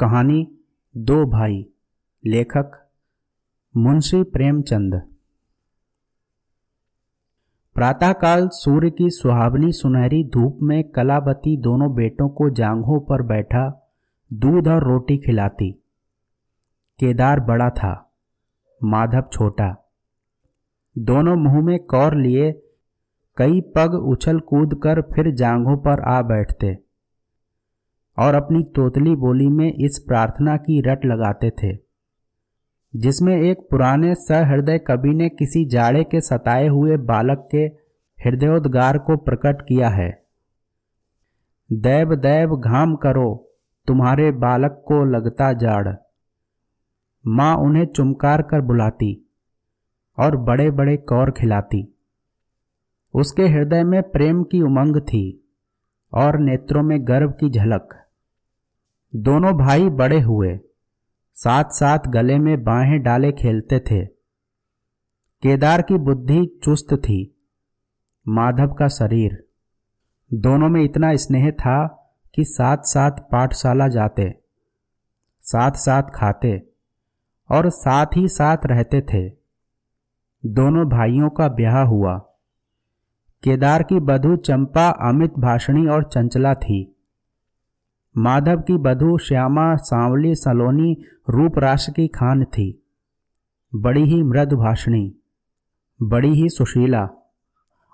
कहानी दो भाई, लेखक मुंशी प्रेमचंद। प्रातःकाल सूर्य की सुहावनी सुनहरी धूप में कलावती दोनों बेटों को जांघों पर बैठा दूध और रोटी खिलाती। केदार बड़ा था, माधव छोटा। दोनों मुँह में कौर लिए, कई पग उछल कूद कर फिर जांघों पर आ बैठते। और अपनी तोतली बोली में इस प्रार्थना की रट लगाते थे, जिसमें एक पुराने सहृदय कवि ने किसी जाड़े के सताए हुए बालक के हृदयोद्गार को प्रकट किया है। दैव दैव, घाम करो, तुम्हारे बालक को लगता जाड़। माँ उन्हें चुमकार कर बुलाती और बड़े बड़े कौर खिलाती। उसके हृदय में प्रेम की उमंग थी और नेत्रों में गर्व की झलक। दोनों भाई बड़े हुए। साथ साथ गले में बाहें डाले खेलते थे। केदार की बुद्धि चुस्त थी। माधव का शरीर। दोनों में इतना स्नेह था कि साथ साथ पाठशाला जाते साथ साथ खाते और साथ ही साथ रहते थे। दोनों भाइयों का ब्याह हुआ। केदार की बधू चंपा अमित भाषणी और चंचला थी। माधव की बधु श्यामा, सांवली, सलोनी रूप की खान थी। बड़ी ही मृदुभाषणी बड़ी ही सुशीला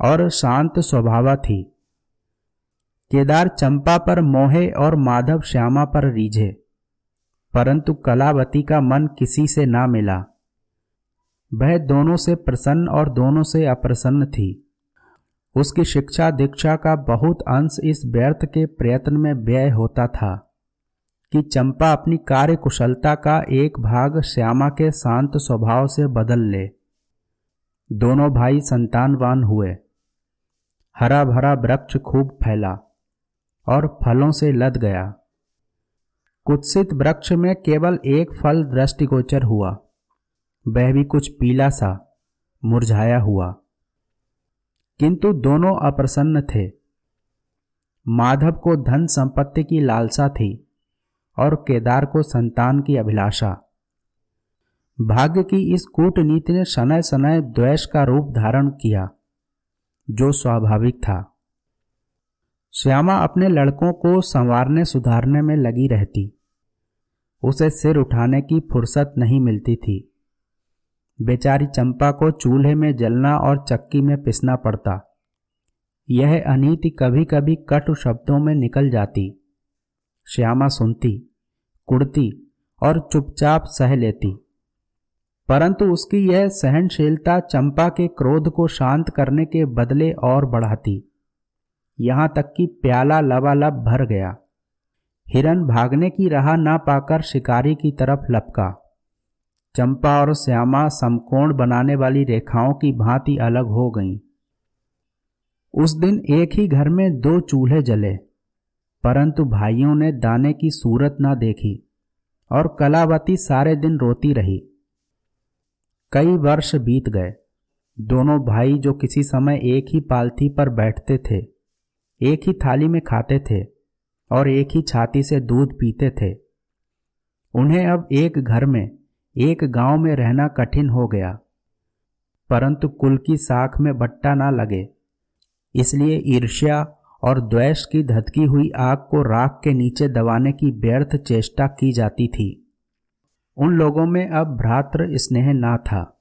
और शांत स्वभावा थी। केदार चंपा पर मोहे और माधव श्यामा पर रीझे, परंतु कलावती का मन किसी से ना मिला। वह दोनों से प्रसन्न और दोनों से अप्रसन्न थी। उसकी शिक्षा दीक्षा का बहुत अंश इस व्यर्थ के प्रयत्न में व्यय होता था, कि चंपा अपनी कार्य कुशलता का एक भाग श्यामा के शांत स्वभाव से बदल ले। दोनों भाई संतानवान हुए। हरा भरा वृक्ष खूब फैला और फलों से लद गया। कुत्सित वृक्ष में केवल एक फल दृष्टिगोचर हुआ। वह भी कुछ पीला सा, मुरझाया हुआ। किंतु दोनों अप्रसन्न थे। माधव को धन संपत्ति की लालसा थी और केदार को संतान की अभिलाषा। भाग्य की इस कूटनीति ने शनय शनय द्वेष का रूप धारण किया, जो स्वाभाविक था। श्यामा अपने लड़कों को संवारने सुधारने में लगी रहती। उसे सिर उठाने की फुर्सत नहीं मिलती थी। बेचारी चंपा को चूल्हे में जलना और चक्की में पिसना पड़ता। यह अनीति कभी कभी कटु शब्दों में निकल जाती। श्यामा सुनती, कुड़ती और चुपचाप सह लेती। परंतु उसकी यह सहनशीलता चंपा के क्रोध को शांत करने के बदले और बढ़ाती। यहाँ तक कि प्याला लबालब भर गया। हिरन भागने की राह ना पाकर शिकारी की तरफ़ लपका। चंपा और श्यामा समकोण बनाने वाली रेखाओं की भांति अलग हो गईं। उस दिन एक ही घर में दो चूल्हे जले, परंतु भाइयों ने दाने की सूरत ना देखी और कलावती सारे दिन रोती रही। कई वर्ष बीत गए। दोनों भाई जो किसी समय एक ही पालथी पर बैठते थे, एक ही थाली में खाते थे और एक ही छाती से दूध पीते थे। उन्हें अब एक घर में एक गाँव में रहना कठिन हो गया। परंतु कुल की साख में बट्टा ना लगे। इसलिए ईर्ष्या और द्वेष की धधकी हुई आग को राख के नीचे दबाने की व्यर्थ चेष्टा की जाती थी। उन लोगों में अब भ्रातृ स्नेह ना था।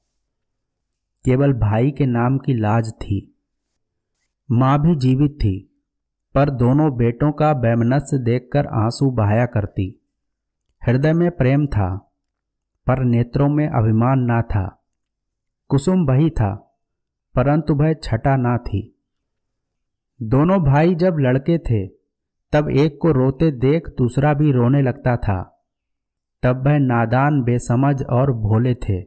केवल भाई के नाम की लाज थी। माँ भी जीवित थी, पर दोनों बेटों का बैमनस्य देखकर आँसू बहाया करती। हृदय में प्रेम था। पर नेत्रों में अभिमान ना था। कुसुम वही था, परंतु वह छटा ना थी। दोनों भाई जब लड़के थे, तब एक को रोते देख दूसरा भी रोने लगता था। तब वह नादान, बेसमझ और भोले थे।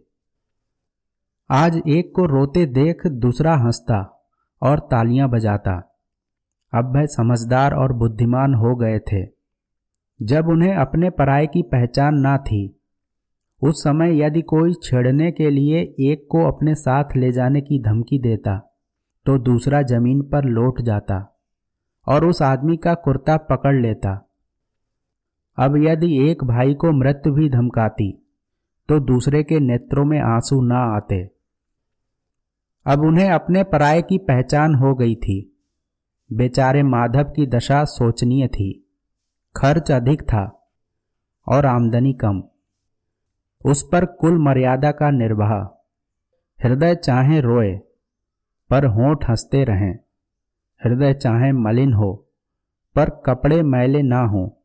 आज एक को रोते देख दूसरा हंसता और तालियाँ बजाता। अब वह समझदार और बुद्धिमान हो गए थे। जब उन्हें अपने पराये की पहचान ना थी उस समय यदि कोई छेड़ने के लिए एक को अपने साथ ले जाने की धमकी देता तो दूसरा ज़मीन पर लौट जाता और उस आदमी का कुर्ता पकड़ लेता। अब यदि एक भाई को मृत्यु भी धमकाती तो दूसरे के नेत्रों में आँसू ना आते। अब उन्हें अपने पराये की पहचान हो गई थी। बेचारे माधव की दशा सोचनीय थी। खर्च अधिक था और आमदनी कम। उस पर कुल मर्यादा का निर्वाह। हृदय चाहे रोए, पर होठ हँसते रहें। हृदय चाहे मलिन हो, पर कपड़े मैले ना हो।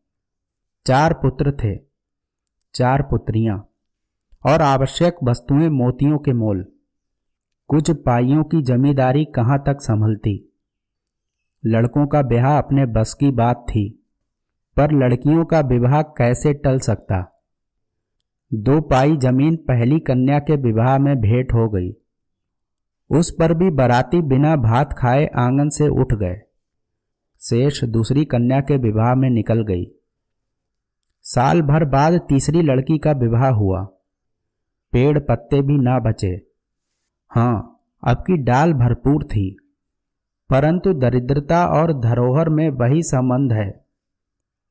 चार पुत्र थे, चार पुत्रियाँ, और आवश्यक वस्तुएँ मोतियों के मोल। कुछ पाइयों की जमींदारी कहाँ तक संभलती? लड़कों का ब्याह अपने बस की बात थी, पर लड़कियों का विवाह कैसे टल सकता? दो पाई ज़मीन पहली कन्या के विवाह में भेंट हो गई। उस पर भी बराती बिना भात खाए आँगन से उठ गए। शेष दूसरी कन्या के विवाह में निकल गई। साल भर बाद तीसरी लड़की का विवाह हुआ। पेड़ पत्ते भी ना बचे। हाँ, अब की डाल भरपूर थी। परंतु दरिद्रता और धरोहर में वही संबंध है,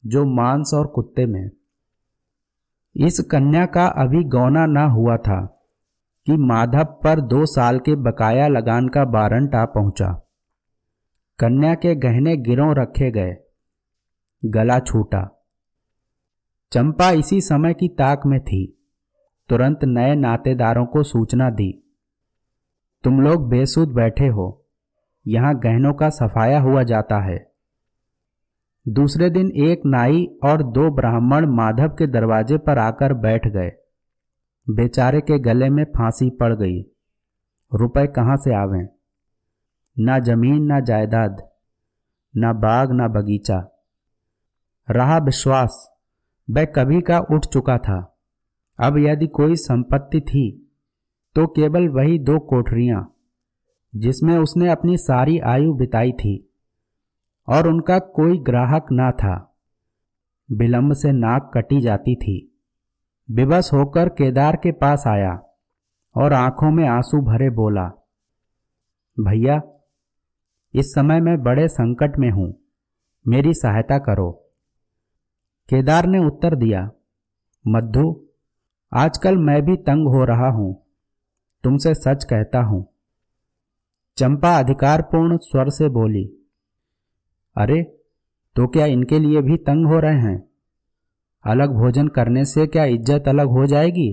जो मांस और कुत्ते में। इस कन्या का अभी गौना ना हुआ था कि माधव पर दो साल के बकाया लगान का वारंट आ पहुँचा। कन्या के गहने गिरों रखे गए, गला छूटा। चंपा इसी समय की ताक में थी, तुरंत नए नातेदारों को सूचना दी। तुम लोग बेसुध बैठे हो, यहाँ गहनों का सफाया हुआ जाता है। दूसरे दिन एक नाई और दो ब्राह्मण माधव के दरवाजे पर आकर बैठ गए। बेचारे के गले में फांसी पड़ गई। रुपए कहाँ से आवे? ना ज़मीन, ना जायदाद, ना बाग, ना बगीचा। रहा विश्वास, वह कभी का उठ चुका था। अब यदि कोई संपत्ति थी तो केवल वही दो कोठरियाँ, जिसमें उसने अपनी सारी आयु बिताई थी। और उनका कोई ग्राहक ना था। विलंब से नाक कटी जाती थी। विवश होकर केदार के पास आया और आँखों में आँसू भरे बोला, भैया, इस समय मैं बड़े संकट में हूँ। मेरी सहायता करो। केदार ने उत्तर दिया मधु आजकल मैं भी तंग हो रहा हूँ। तुमसे सच कहता हूँ। चंपा अधिकारपूर्ण स्वर से बोली अरे तो क्या इनके लिए भी तंग हो रहे हैं? अलग भोजन करने से क्या इज़्ज़त अलग हो जाएगी?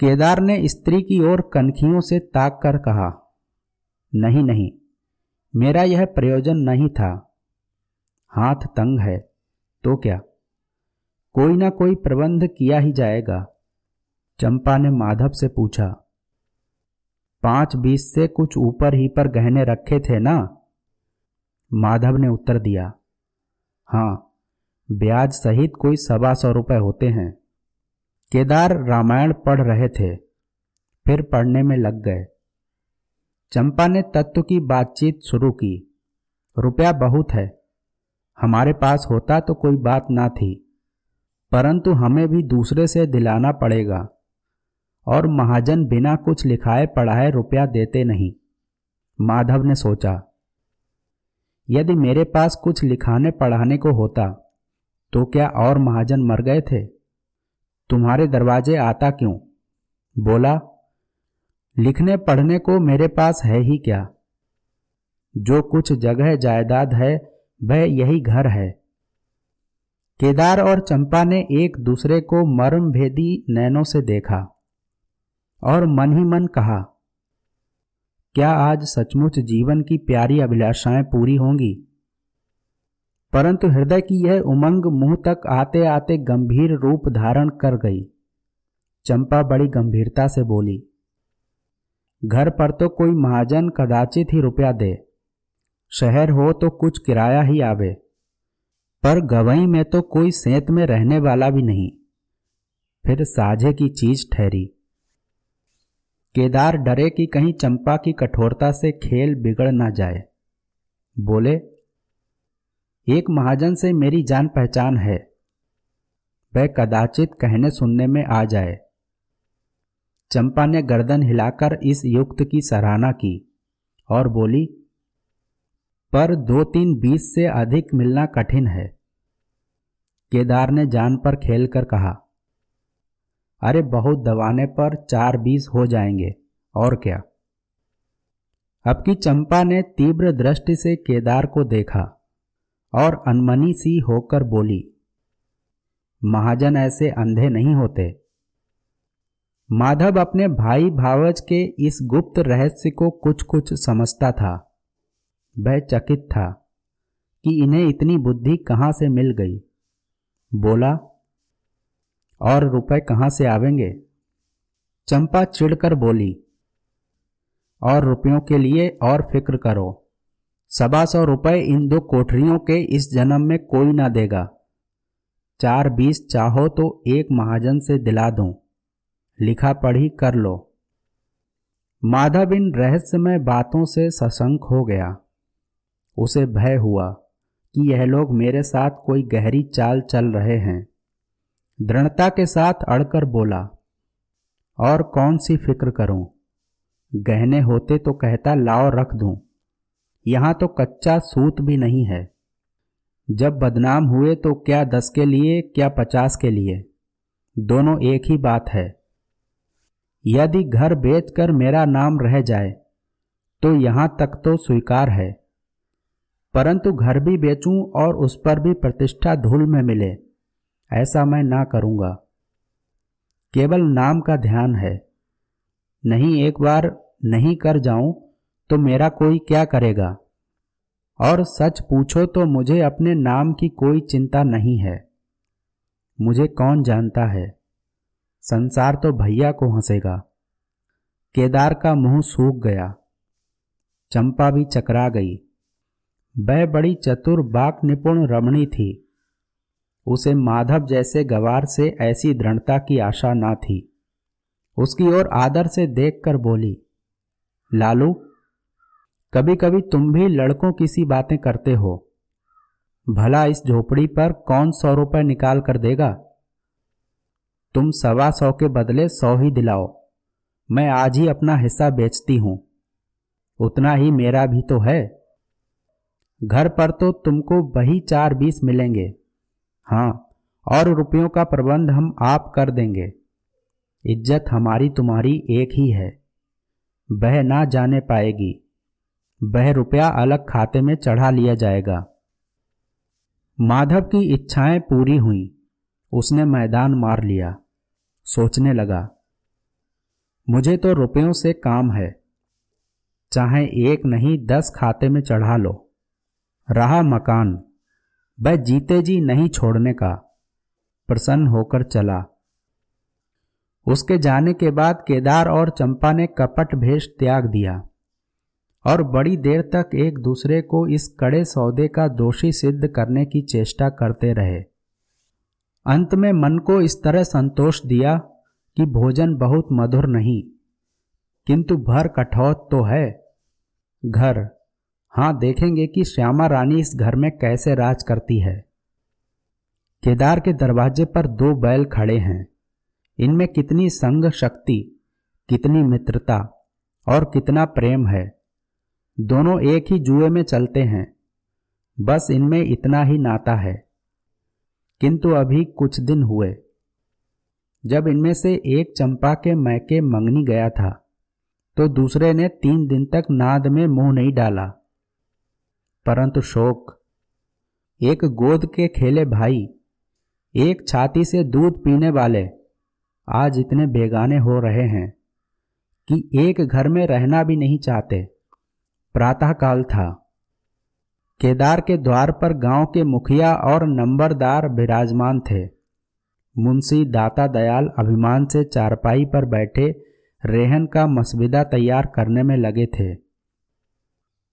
केदार ने स्त्री की ओर कनखियों से ताक कर कहा, नहीं नहीं, मेरा यह प्रयोजन नहीं था। हाथ तंग है तो क्या? कोई ना कोई प्रबंध किया ही जाएगा। चंपा ने माधव से पूछा, पाँच बीस से कुछ ऊपर ही पर गहने रखे थे ना? माधव ने उत्तर दिया, हाँ, ब्याज सहित कोई सवा सौ रुपए होते हैं। केदार रामायण पढ़ रहे थे, फिर पढ़ने में लग गए। चंपा ने तत्व की बातचीत शुरू की, रुपया बहुत है, हमारे पास होता तो कोई बात ना थी, परंतु हमें भी दूसरे से दिलाना पड़ेगा, और महाजन बिना कुछ लिखाए पढ़ाए रुपया देते नहीं। माधव ने सोचा यदि मेरे पास कुछ लिखाने पढ़ाने को होता तो क्या और महाजन मर गए थे? तुम्हारे दरवाजे आता क्यों? बोला, लिखने पढ़ने को मेरे पास है ही क्या? जो कुछ जगह जायदाद है, वह यही घर है। केदार और चंपा ने एक दूसरे को मर्म भेदी नैनों से देखा और मन ही मन कहा क्या आज सचमुच जीवन की प्यारी अभिलाषाएँ पूरी होंगी? परंतु हृदय की यह उमंग मुँह तक आते आते गंभीर रूप धारण कर गई। चंपा बड़ी गंभीरता से बोली, घर पर तो कोई महाजन कदाचित ही रुपया दे। शहर हो तो कुछ किराया ही आवे। पर गवई में तो कोई सेंत में रहने वाला भी नहीं। फिर साझे की चीज़ ठहरी। केदार डरे कि कहीं चंपा की कठोरता से खेल बिगड़ ना जाए। बोले, एक महाजन से मेरी जान पहचान है। वह कदाचित कहने सुनने में आ जाए। चंपा ने गर्दन हिलाकर इस युक्त की सराहना की और बोली, पर दो तीन बीस से अधिक मिलना कठिन है। केदार ने जान पर खेलकर कहा अरे बहुत दबाने पर चार बीस हो जाएँगे, और क्या? अब की चंपा ने तीव्र दृष्टि से केदार को देखा, और अनमनी सी होकर बोली, महाजन ऐसे अंधे नहीं होते। माधव अपने भाई भावज के इस गुप्त रहस्य को कुछ कुछ समझता था। वह चकित था कि इन्हें इतनी बुद्धि कहाँ से मिल गई। बोला और रुपए कहाँ से आवेंगे? चंपा चिढ़कर बोली, और रुपयों के लिए और फ़िक्र करो। सवा सौ रुपए इन दो कोठरियों के इस जन्म में कोई ना देगा। चार बीस चाहो तो एक महाजन से दिला दूँ। लिखा पढ़ी कर लो। माधव इन रहस्यमय बातों से सशंक हो गया। उसे भय हुआ कि यह लोग मेरे साथ कोई गहरी चाल चल रहे हैं। दृढ़ता के साथ अड़कर बोला, और कौन सी फ़िक्र करूँ? गहने होते तो कहता, लाओ रख दूँ। यहाँ तो कच्चा सूत भी नहीं है। जब बदनाम हुए तो क्या दस के लिए, क्या पचास के लिए? दोनों एक ही बात है। यदि घर बेचकर मेरा नाम रह जाए तो यहाँ तक तो स्वीकार है। परंतु घर भी बेचूं और उस पर भी प्रतिष्ठा धूल में मिले। ऐसा मैं ना करूँगा। केवल नाम का ध्यान है। नहीं एक बार नहीं कर जाऊँ तो मेरा कोई क्या करेगा? और सच पूछो तो मुझे अपने नाम की कोई चिंता नहीं है। मुझे कौन जानता है? संसार तो भैया को हंसेगा। केदार का मुँह सूख गया। चंपा भी चकरा गई। वह बड़ी चतुर बाक निपुण रमणी थी। उसे माधव जैसे गवार से ऐसी दृढ़ता की आशा ना थी। उसकी ओर आदर से देखकर बोली, लालू कभी कभी तुम भी लड़कों की सी बातें करते हो। भला इस झोपड़ी पर कौन सौ रुपए निकाल कर देगा? तुम सवा सौ के बदले सौ ही दिलाओ। मैं आज ही अपना हिस्सा बेचती हूँ। उतना ही मेरा भी तो है। घर पर तो तुमको वही चार बीस मिलेंगे। हाँ और रुपयों का प्रबंध हम आप कर देंगे। इज़्ज़त हमारी तुम्हारी एक ही है। वह ना जाने पाएगी। वह रुपया अलग खाते में चढ़ा लिया जाएगा। माधव की इच्छाएँ पूरी हुई। उसने मैदान मार लिया। सोचने लगा, मुझे तो रुपयों से काम है। चाहे एक नहीं, दस खाते में चढ़ा लो। रहा मकान। वह जीते जी नहीं छोड़ने का प्रसन्न होकर चला। उसके जाने के बाद केदार और चंपा ने कपट भेष त्याग दिया और बड़ी देर तक एक दूसरे को इस कड़े सौदे का दोषी सिद्ध करने की चेष्टा करते रहे। अंत में मन को इस तरह संतोष दिया कि भोजन बहुत मधुर नहीं, किंतु भर कठौत तो है। घर हाँ, देखेंगे कि श्यामा रानी इस घर में कैसे राज करती है। केदार के दरवाजे पर दो बैल खड़े हैं। इनमें कितनी संग शक्ति, कितनी मित्रता और कितना प्रेम है। दोनों एक ही जुए में चलते हैं। बस इनमें इतना ही नाता है। किंतु अभी कुछ दिन हुए। जब इनमें से एक चंपा के मैके मंगनी गया था तो दूसरे ने तीन दिन तक नाद में मुँह नहीं डाला। परंतु शोक। एक गोद के खेले भाई, एक छाती से दूध पीने वाले, आज इतने बेगाने हो रहे हैं कि एक घर में रहना भी नहीं चाहते। प्रातःकाल था। केदार के द्वार पर गाँव के मुखिया और नंबरदार विराजमान थे। मुंशी दाता दयाल अभिमान से चारपाई पर बैठे रेहन का मसविदा तैयार करने में लगे थे।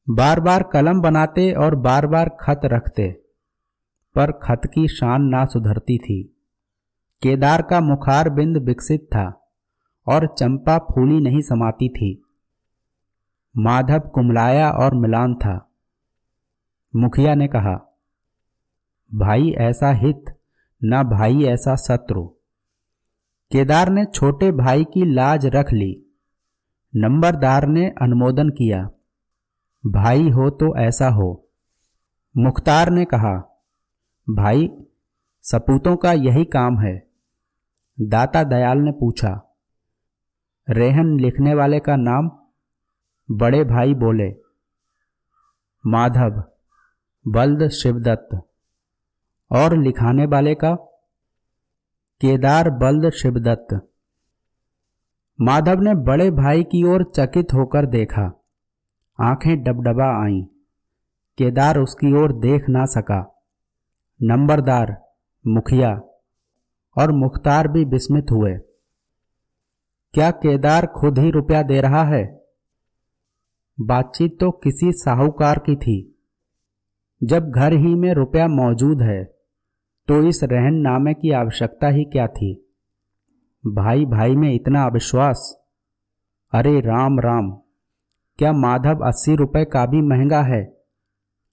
बार बार कलम बनाते और बार बार खत रखते, पर खत की शान ना सुधरती थी। केदार का मुखार बिंद विकसित था और चंपा फूली नहीं समाती थी। माधव कुमलाया और मिलान था। मुखिया ने कहा, भाई ऐसा हित, न भाई ऐसा शत्रु। केदार ने छोटे भाई की लाज रख ली। नंबरदार ने अनुमोदन किया। भाई हो तो ऐसा हो। मुख्तार ने कहा, भाई, सपूतों का यही काम है। दाता दयाल ने पूछा, रेहन लिखने वाले का नाम? बड़े भाई बोले, माधव, बल्द शिवदत्त। और लिखाने वाले का? केदार बल्द शिवदत्त। माधव ने बड़े भाई की ओर चकित होकर देखा। आँखें डबडबा आईं। केदार उसकी ओर देख ना सका। नंबरदार, मुखिया और मुख्तार भी विस्मित हुए। क्या केदार खुद ही रुपया दे रहा है? बातचीत तो किसी साहूकार की थी। जब घर ही में रुपया मौजूद है तो इस रहन नामे की आवश्यकता ही क्या थी? भाई भाई में इतना अविश्वास? अरे राम राम। क्या माधव अस्सी रुपए का भी महँगा है?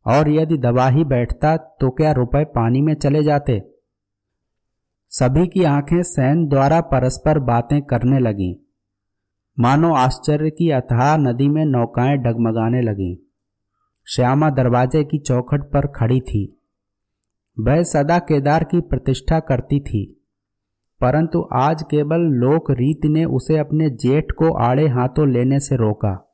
और यदि दबा ही बैठता तो क्या रुपए पानी में चले जाते? सभी की आँखें सैन द्वारा परस्पर बातें करने लगीं। मानो आश्चर्य की अथाह नदी में नौकाएँ डगमगाने लगीं। श्यामा दरवाजे की चौखट पर खड़ी थी। वह सदा केदार की प्रतिष्ठा करती थी। परंतु आज केवल लोक रीत ने उसे अपने जेठ को आड़े हाथों लेने से रोका।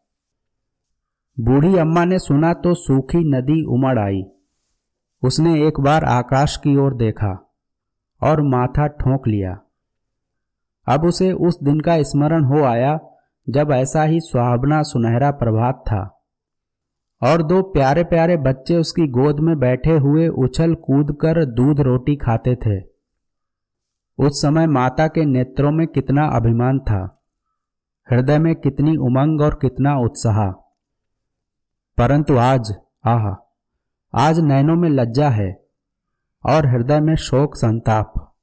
बूढ़ी अम्मा ने सुना तो सूखी नदी उमड़ आई। उसने एक बार आकाश की ओर देखा और माथा ठोंक लिया। अब उसे उस दिन का स्मरण हो आया जब ऐसा ही सुहावना सुनहरा प्रभात था और दो प्यारे प्यारे बच्चे उसकी गोद में बैठे हुए उछल कूद कर दूध रोटी खाते थे। उस समय माता के नेत्रों में कितना अभिमान था, हृदय में कितनी उमंग और कितना उत्साह। परंतु आज, आह, आज नैनों में लज्जा है और हृदय में शोक संताप।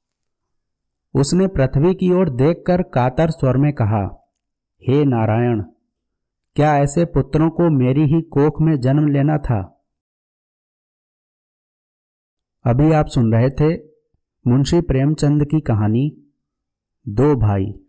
उसने पृथ्वी की ओर देखकर कातर स्वर में कहा, हे नारायण, क्या ऐसे पुत्रों को मेरी ही कोख में जन्म लेना था? अभी आप सुन रहे थे मुंशी प्रेमचंद की कहानी, दो भाई।